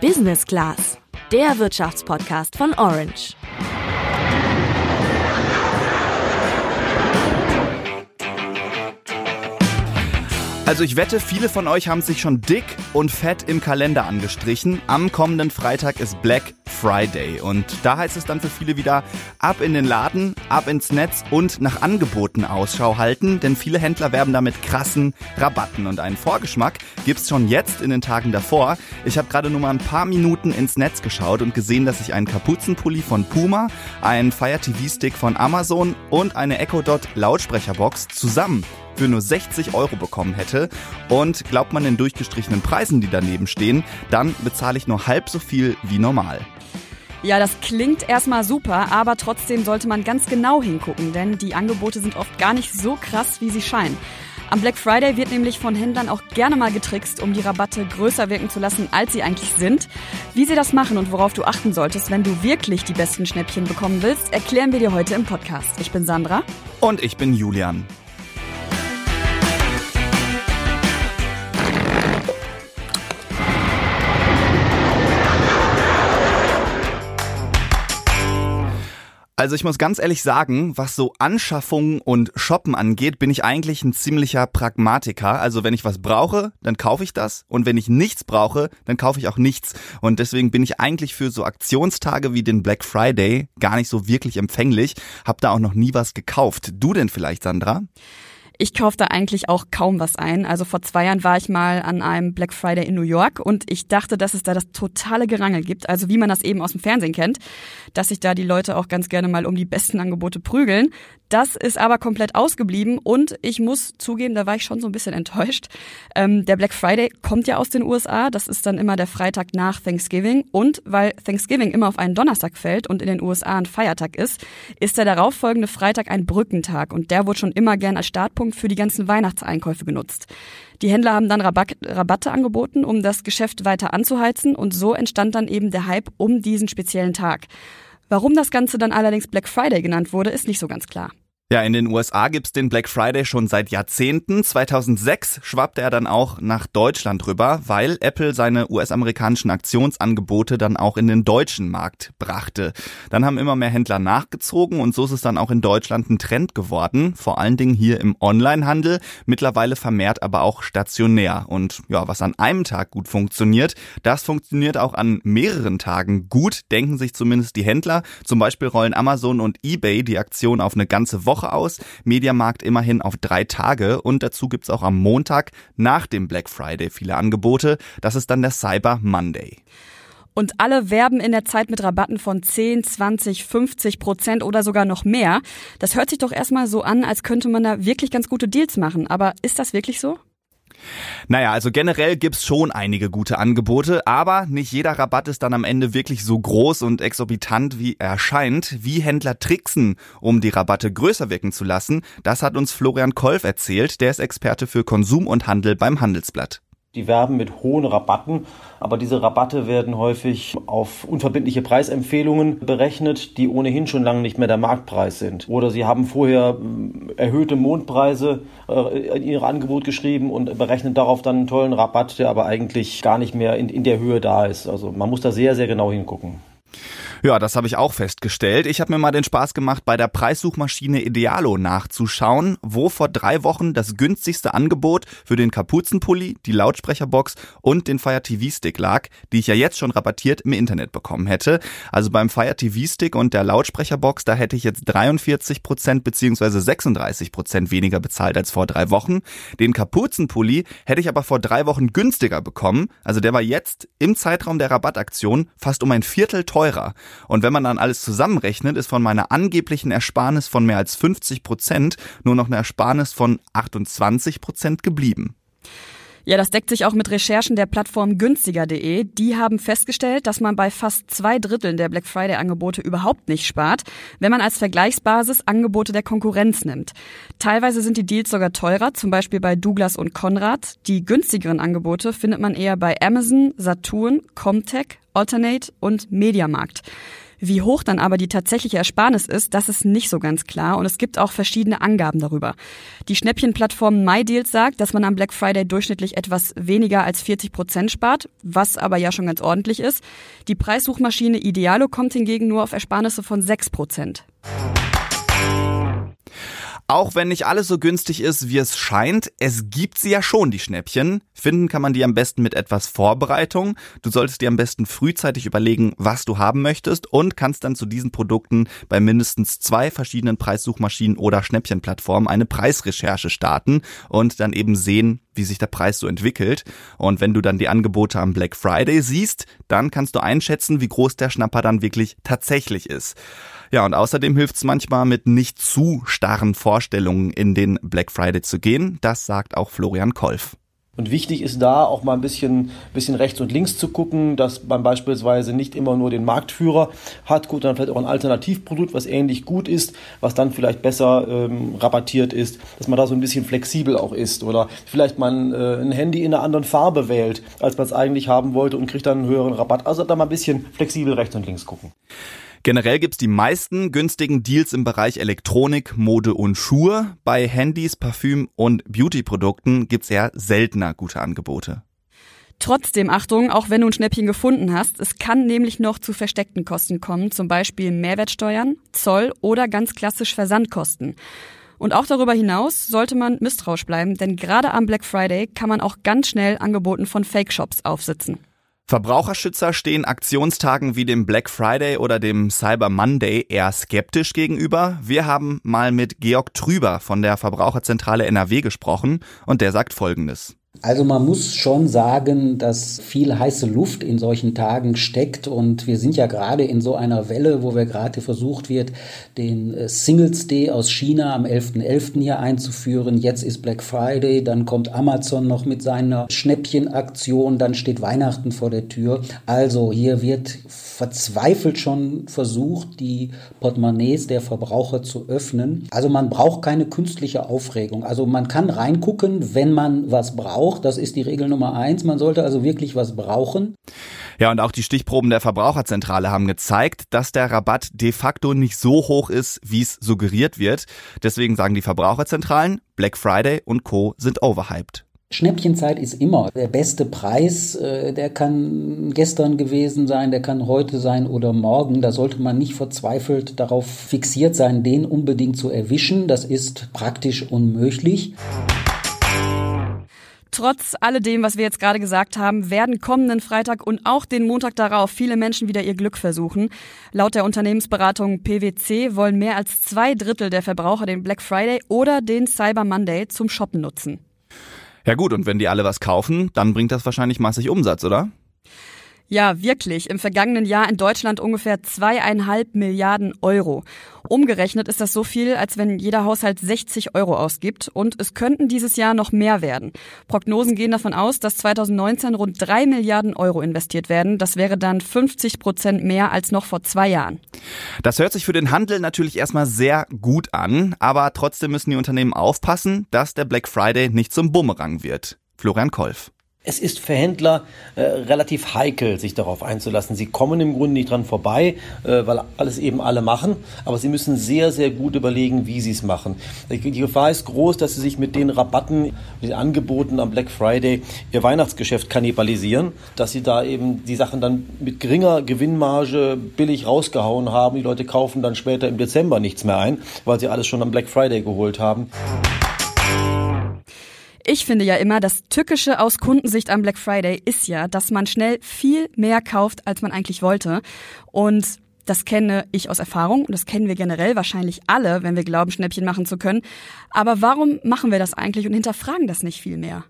Business Class, der Wirtschaftspodcast von Orange. Also ich wette, viele von euch haben sich schon dick und fett im Kalender angestrichen. Am kommenden Freitag ist Black Friday und da heißt es dann für viele wieder ab in den Laden, ab ins Netz und nach Angeboten Ausschau halten, denn viele Händler werben damit krassen Rabatten und einen Vorgeschmack gibt's schon jetzt in den Tagen davor. Ich habe gerade nur mal ein paar Minuten ins Netz geschaut und gesehen, dass ich einen Kapuzenpulli von Puma, einen Fire TV Stick von Amazon und eine Echo Dot Lautsprecherbox zusammen für nur 60 Euro bekommen hätte. Und glaubt man den durchgestrichenen Preisen, die daneben stehen, dann bezahle ich nur halb so viel wie normal. Ja, das klingt erstmal super, aber trotzdem sollte man ganz genau hingucken, denn die Angebote sind oft gar nicht so krass, wie sie scheinen. Am Black Friday wird nämlich von Händlern auch gerne mal getrickst, um die Rabatte größer wirken zu lassen, als sie eigentlich sind. Wie sie das machen und worauf du achten solltest, wenn du wirklich die besten Schnäppchen bekommen willst, erklären wir dir heute im Podcast. Ich bin Sandra. Und ich bin Julian. Also ich muss ganz ehrlich sagen, was so Anschaffungen und Shoppen angeht, bin ich eigentlich ein ziemlicher Pragmatiker. Also wenn ich was brauche, dann kaufe ich das. Und wenn ich nichts brauche, dann kaufe ich auch nichts. Und deswegen bin ich eigentlich für so Aktionstage wie den Black Friday gar nicht so wirklich empfänglich. Hab da auch noch nie was gekauft. Du denn vielleicht, Sandra? Ich kaufe da eigentlich auch kaum was ein. Also vor zwei Jahren war ich mal an einem Black Friday in New York und ich dachte, dass es da das totale Gerangel gibt. Also wie man das eben aus dem Fernsehen kennt, dass sich da die Leute auch ganz gerne mal um die besten Angebote prügeln. Das ist aber komplett ausgeblieben und ich muss zugeben, da war ich schon so ein bisschen enttäuscht. Ähm, der Black Friday kommt ja aus den USA, das ist dann immer der Freitag nach Thanksgiving und weil Thanksgiving immer auf einen Donnerstag fällt und in den USA ein Feiertag ist, ist der darauffolgende Freitag ein Brückentag und der wurde schon immer gern als Startpunkt für die ganzen Weihnachtseinkäufe genutzt. Die Händler haben dann Rabatt, Rabatte angeboten, um das Geschäft weiter anzuheizen und so entstand dann eben der Hype um diesen speziellen Tag. Warum das Ganze dann allerdings Black Friday genannt wurde, ist nicht so ganz klar. Ja, in den USA gibt's den Black Friday schon seit Jahrzehnten. 2006 schwappte er dann auch nach Deutschland rüber, weil Apple seine US-amerikanischen Aktionsangebote dann auch in den deutschen Markt brachte. Dann haben immer mehr Händler nachgezogen und so ist es dann auch in Deutschland ein Trend geworden, vor allen Dingen hier im Onlinehandel, mittlerweile vermehrt aber auch stationär. Und ja, was an einem Tag gut funktioniert, das funktioniert auch an mehreren Tagen gut, denken sich zumindest die Händler. Zum Beispiel rollen Amazon und eBay die Aktion auf eine ganze Woche Woche aus, Mediamarkt immerhin auf drei Tage und dazu gibt's auch am Montag nach dem Black Friday viele Angebote. Das ist dann der Cyber Monday. Und alle werben in der Zeit mit Rabatten von 10, 20, 50 Prozent oder sogar noch mehr. Das hört sich doch erstmal so an, als könnte man da wirklich ganz gute Deals machen. Aber ist das wirklich so? Naja, also generell gibt's schon einige gute Angebote, aber nicht jeder Rabatt ist dann am Ende wirklich so groß und exorbitant, wie er scheint. Wie Händler tricksen, um die Rabatte größer wirken zu lassen, das hat uns Florian Kolf erzählt, der ist Experte für Konsum und Handel beim Handelsblatt. Die werben mit hohen Rabatten, aber diese Rabatte werden häufig auf unverbindliche Preisempfehlungen berechnet, die ohnehin schon lange nicht mehr der Marktpreis sind. Oder sie haben vorher äh, erhöhte Mondpreise äh, in ihr Angebot geschrieben und berechnen darauf dann einen tollen Rabatt, der aber eigentlich gar nicht mehr in, in der Höhe da ist. Also man muss da sehr, sehr genau hingucken. Ja, das habe ich auch festgestellt. Ich habe mir mal den Spaß gemacht, bei der Preissuchmaschine Idealo nachzuschauen, wo vor drei Wochen das günstigste Angebot für den Kapuzenpulli, die Lautsprecherbox und den Fire TV Stick lag, die ich ja jetzt schon rabattiert im Internet bekommen hätte. Also beim Fire TV Stick und der Lautsprecherbox, da hätte ich jetzt 43 Prozent beziehungsweise 36 Prozent weniger bezahlt als vor drei Wochen. Den Kapuzenpulli hätte ich aber vor drei Wochen günstiger bekommen. Also der war jetzt im Zeitraum der Rabattaktion fast um ein Viertel teurer. Und wenn man dann alles zusammenrechnet, ist von meiner angeblichen Ersparnis von mehr als 50 Prozent nur noch eine Ersparnis von 28 Prozent geblieben. Ja, das deckt sich auch mit Recherchen der Plattform günstiger.de. Die haben festgestellt, dass man bei fast zwei Dritteln der Black Friday Angebote überhaupt nicht spart, wenn man als Vergleichsbasis Angebote der Konkurrenz nimmt. Teilweise sind die Deals sogar teurer, zum Beispiel bei Douglas und Konrad. Die günstigeren Angebote findet man eher bei Amazon, Saturn, Comtech, Alternate und Mediamarkt. Wie hoch dann aber die tatsächliche Ersparnis ist, das ist nicht so ganz klar und es gibt auch verschiedene Angaben darüber. Die Schnäppchenplattform MyDeals sagt, dass man am Black Friday durchschnittlich etwas weniger als 40 Prozent spart, was aber ja schon ganz ordentlich ist. Die Preissuchmaschine Idealo kommt hingegen nur auf Ersparnisse von 6 Prozent. Auch wenn nicht alles so günstig ist, wie es scheint, es gibt sie ja schon, die Schnäppchen. Finden kann man die am besten mit etwas Vorbereitung. Du solltest dir am besten frühzeitig überlegen, was du haben möchtest und kannst dann zu diesen Produkten bei mindestens zwei verschiedenen Preissuchmaschinen oder Schnäppchenplattformen eine Preisrecherche starten und dann eben sehen, wie sich der Preis so entwickelt. Und wenn du dann die Angebote am Black Friday siehst, dann kannst du einschätzen, wie groß der Schnapper dann wirklich tatsächlich ist. Ja, und außerdem hilft es manchmal, mit nicht zu starren Vorstellungen in den Black Friday zu gehen. Das sagt auch Florian Kolf. Und wichtig ist da auch mal ein bisschen, bisschen rechts und links zu gucken, dass man beispielsweise nicht immer nur den Marktführer hat, gut, dann vielleicht auch ein Alternativprodukt, was ähnlich gut ist, was dann vielleicht besser ähm, rabattiert ist, dass man da so ein bisschen flexibel auch ist oder vielleicht man äh, ein Handy in einer anderen Farbe wählt, als man es eigentlich haben wollte und kriegt dann einen höheren Rabatt. Also da mal ein bisschen flexibel rechts und links gucken. Generell gibt's die meisten günstigen Deals im Bereich Elektronik, Mode und Schuhe. Bei Handys, Parfüm und Beauty-Produkten gibt's eher seltener gute Angebote. Trotzdem Achtung, auch wenn du ein Schnäppchen gefunden hast, es kann nämlich noch zu versteckten Kosten kommen, zum Beispiel Mehrwertsteuern, Zoll oder ganz klassisch Versandkosten. Und auch darüber hinaus sollte man misstrauisch bleiben, denn gerade am Black Friday kann man auch ganz schnell Angeboten von Fake-Shops aufsitzen. Verbraucherschützer stehen Aktionstagen wie dem Black Friday oder dem Cyber Monday eher skeptisch gegenüber. Wir haben mal mit Georg Trüber von der Verbraucherzentrale NRW gesprochen und der sagt Folgendes. Also man muss schon sagen, dass viel heiße Luft in solchen Tagen steckt und wir sind ja gerade in so einer Welle, wo wir gerade versucht wird, den äh, Singles Day aus China am 11.11. .11. hier einzuführen. Jetzt ist Black Friday, dann kommt Amazon noch mit seiner Schnäppchenaktion, dann steht Weihnachten vor der Tür. Also hier wird verzweifelt schon versucht, die Portemonnaies der Verbraucher zu öffnen. Also man braucht keine künstliche Aufregung. Also man kann reingucken, wenn man was braucht braucht. Das ist die Regel Nummer eins. Man sollte also wirklich was brauchen. Ja, und auch die Stichproben der Verbraucherzentrale haben gezeigt, dass der Rabatt de facto nicht so hoch ist, wie es suggeriert wird. Deswegen sagen die Verbraucherzentralen, Black Friday und Co. sind overhyped. Schnäppchenzeit ist immer der beste Preis. Äh, der kann gestern gewesen sein, der kann heute sein oder morgen. Da sollte man nicht verzweifelt darauf fixiert sein, den unbedingt zu erwischen. Das ist praktisch unmöglich. Trotz alledem, was wir jetzt gerade gesagt haben, werden kommenden Freitag und auch den Montag darauf viele Menschen wieder ihr Glück versuchen. Laut der Unternehmensberatung PwC wollen mehr als zwei Drittel der Verbraucher den Black Friday oder den Cyber Monday zum Shoppen nutzen. Ja gut, und wenn die alle was kaufen, dann bringt das wahrscheinlich massig Umsatz, oder? Ja, wirklich. Im vergangenen Jahr in Deutschland ungefähr zweieinhalb Milliarden Euro. Umgerechnet ist das so viel, als wenn jeder Haushalt 60 Euro ausgibt. Und es könnten dieses Jahr noch mehr werden. Prognosen gehen davon aus, dass 2019 rund drei Milliarden Euro investiert werden. Das wäre dann 50 Prozent mehr als noch vor zwei Jahren. Das hört sich für den Handel natürlich erstmal sehr gut an. Aber trotzdem müssen die Unternehmen aufpassen, dass der Black Friday nicht zum Bumerang wird. Florian Kolf. Es ist für Händler äh, relativ heikel, sich darauf einzulassen. Sie kommen im Grunde nicht dran vorbei, äh, weil alles eben alle machen, aber sie müssen sehr, sehr gut überlegen, wie sie es machen. Die Gefahr ist groß, dass sie sich mit den Rabatten, den Angeboten am Black Friday ihr Weihnachtsgeschäft kannibalisieren, dass sie da eben die Sachen dann mit geringer Gewinnmarge billig rausgehauen haben. Die Leute kaufen dann später im Dezember nichts mehr ein, weil sie alles schon am Black Friday geholt haben. Ich finde ja immer, das Tückische aus Kundensicht am Black Friday ist ja, dass man schnell viel mehr kauft, als man eigentlich wollte. Und das kenne ich aus Erfahrung und das kennen wir generell wahrscheinlich alle, wenn wir glauben, Schnäppchen machen zu können. Aber warum machen wir das eigentlich und hinterfragen das nicht viel mehr?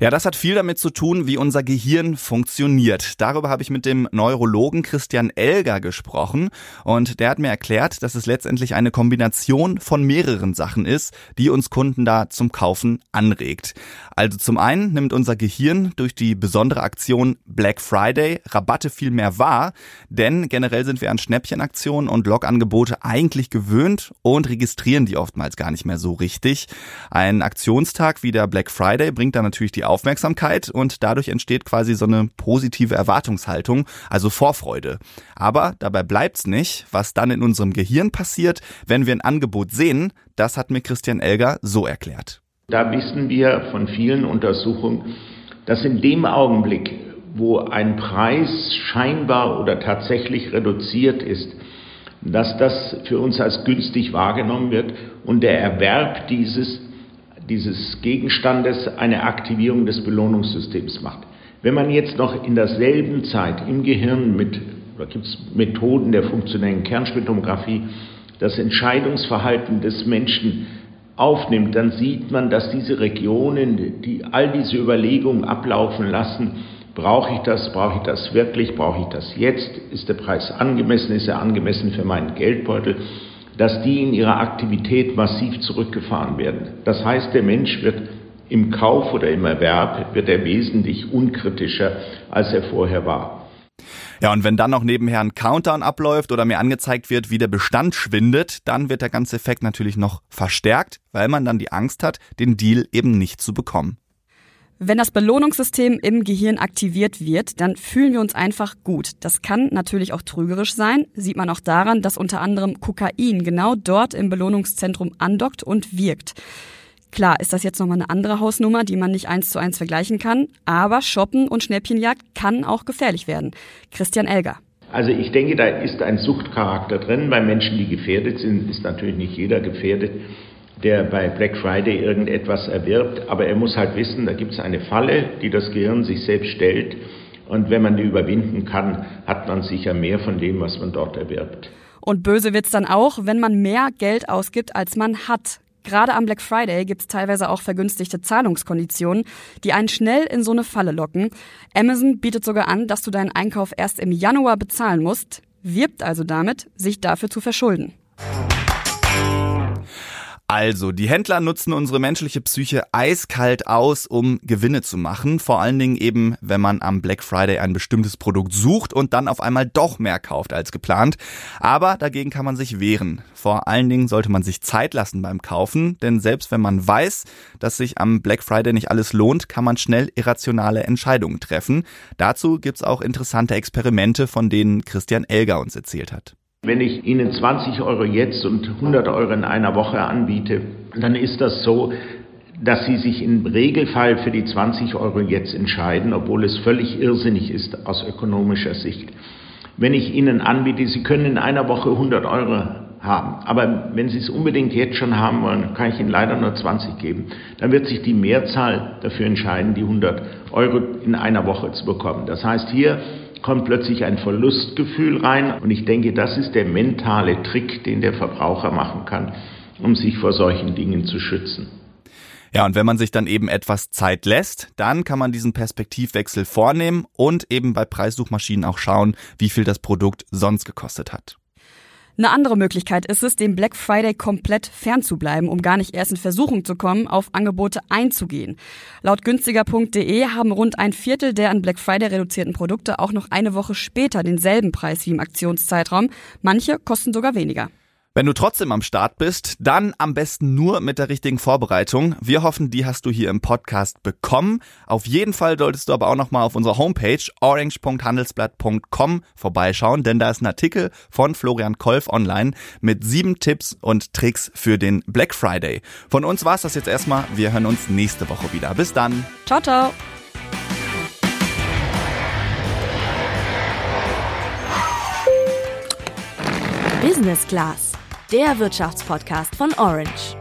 Ja, das hat viel damit zu tun, wie unser Gehirn funktioniert. Darüber habe ich mit dem Neurologen Christian Elger gesprochen und der hat mir erklärt, dass es letztendlich eine Kombination von mehreren Sachen ist, die uns Kunden da zum Kaufen anregt. Also zum einen nimmt unser Gehirn durch die besondere Aktion Black Friday Rabatte viel mehr wahr, denn generell sind wir an Schnäppchenaktionen und Logangebote eigentlich gewöhnt und registrieren die oftmals gar nicht mehr so richtig. Ein Aktionstag wie der Black Friday bringt dann natürlich die Aufmerksamkeit und dadurch entsteht quasi so eine positive Erwartungshaltung, also Vorfreude. Aber dabei bleibt's nicht. Was dann in unserem Gehirn passiert, wenn wir ein Angebot sehen, das hat mir Christian Elger so erklärt. Da wissen wir von vielen Untersuchungen, dass in dem Augenblick, wo ein Preis scheinbar oder tatsächlich reduziert ist, dass das für uns als günstig wahrgenommen wird und der Erwerb dieses, dieses Gegenstandes eine Aktivierung des Belohnungssystems macht. Wenn man jetzt noch in derselben Zeit im Gehirn mit, oder gibt es Methoden der funktionellen Kernspintomographie, das Entscheidungsverhalten des Menschen aufnimmt, dann sieht man, dass diese Regionen, die all diese Überlegungen ablaufen lassen, Brauche ich das? Brauche ich das wirklich? Brauche ich das jetzt? Ist der Preis angemessen? Ist er angemessen für meinen Geldbeutel? Dass die in ihrer Aktivität massiv zurückgefahren werden. Das heißt, der Mensch wird im Kauf oder im Erwerb wird er wesentlich unkritischer, als er vorher war. Ja, und wenn dann noch nebenher ein Countdown abläuft oder mir angezeigt wird, wie der Bestand schwindet, dann wird der ganze Effekt natürlich noch verstärkt, weil man dann die Angst hat, den Deal eben nicht zu bekommen. Wenn das Belohnungssystem im Gehirn aktiviert wird, dann fühlen wir uns einfach gut. Das kann natürlich auch trügerisch sein, sieht man auch daran, dass unter anderem Kokain genau dort im Belohnungszentrum andockt und wirkt. Klar ist das jetzt nochmal eine andere Hausnummer, die man nicht eins zu eins vergleichen kann, aber Shoppen und Schnäppchenjagd kann auch gefährlich werden. Christian Elger. Also ich denke, da ist ein Suchtcharakter drin. Bei Menschen, die gefährdet sind, ist natürlich nicht jeder gefährdet der bei Black Friday irgendetwas erwirbt, aber er muss halt wissen, da gibt es eine Falle, die das Gehirn sich selbst stellt und wenn man die überwinden kann, hat man sicher mehr von dem, was man dort erwirbt. Und böse wird's dann auch, wenn man mehr Geld ausgibt, als man hat. Gerade am Black Friday gibt's teilweise auch vergünstigte Zahlungskonditionen, die einen schnell in so eine Falle locken. Amazon bietet sogar an, dass du deinen Einkauf erst im Januar bezahlen musst, wirbt also damit, sich dafür zu verschulden. Also, die Händler nutzen unsere menschliche Psyche eiskalt aus, um Gewinne zu machen. Vor allen Dingen eben, wenn man am Black Friday ein bestimmtes Produkt sucht und dann auf einmal doch mehr kauft als geplant. Aber dagegen kann man sich wehren. Vor allen Dingen sollte man sich Zeit lassen beim Kaufen, denn selbst wenn man weiß, dass sich am Black Friday nicht alles lohnt, kann man schnell irrationale Entscheidungen treffen. Dazu gibt's auch interessante Experimente, von denen Christian Elger uns erzählt hat. Wenn ich Ihnen 20 Euro jetzt und 100 Euro in einer Woche anbiete, dann ist das so, dass Sie sich im Regelfall für die 20 Euro jetzt entscheiden, obwohl es völlig irrsinnig ist aus ökonomischer Sicht. Wenn ich Ihnen anbiete, Sie können in einer Woche 100 Euro haben, aber wenn Sie es unbedingt jetzt schon haben wollen, kann ich Ihnen leider nur 20 geben, dann wird sich die Mehrzahl dafür entscheiden, die 100 Euro in einer Woche zu bekommen. Das heißt, hier kommt plötzlich ein Verlustgefühl rein. Und ich denke, das ist der mentale Trick, den der Verbraucher machen kann, um sich vor solchen Dingen zu schützen. Ja, und wenn man sich dann eben etwas Zeit lässt, dann kann man diesen Perspektivwechsel vornehmen und eben bei Preissuchmaschinen auch schauen, wie viel das Produkt sonst gekostet hat. Eine andere Möglichkeit ist es, dem Black Friday komplett fernzubleiben, um gar nicht erst in Versuchung zu kommen, auf Angebote einzugehen. Laut günstiger.de haben rund ein Viertel der an Black Friday reduzierten Produkte auch noch eine Woche später denselben Preis wie im Aktionszeitraum. Manche kosten sogar weniger. Wenn du trotzdem am Start bist, dann am besten nur mit der richtigen Vorbereitung. Wir hoffen, die hast du hier im Podcast bekommen. Auf jeden Fall solltest du aber auch noch mal auf unserer Homepage orange.handelsblatt.com vorbeischauen, denn da ist ein Artikel von Florian Kolf online mit sieben Tipps und Tricks für den Black Friday. Von uns war's das jetzt erstmal. Wir hören uns nächste Woche wieder. Bis dann. Ciao, ciao. Business Class der Wirtschaftspodcast von Orange.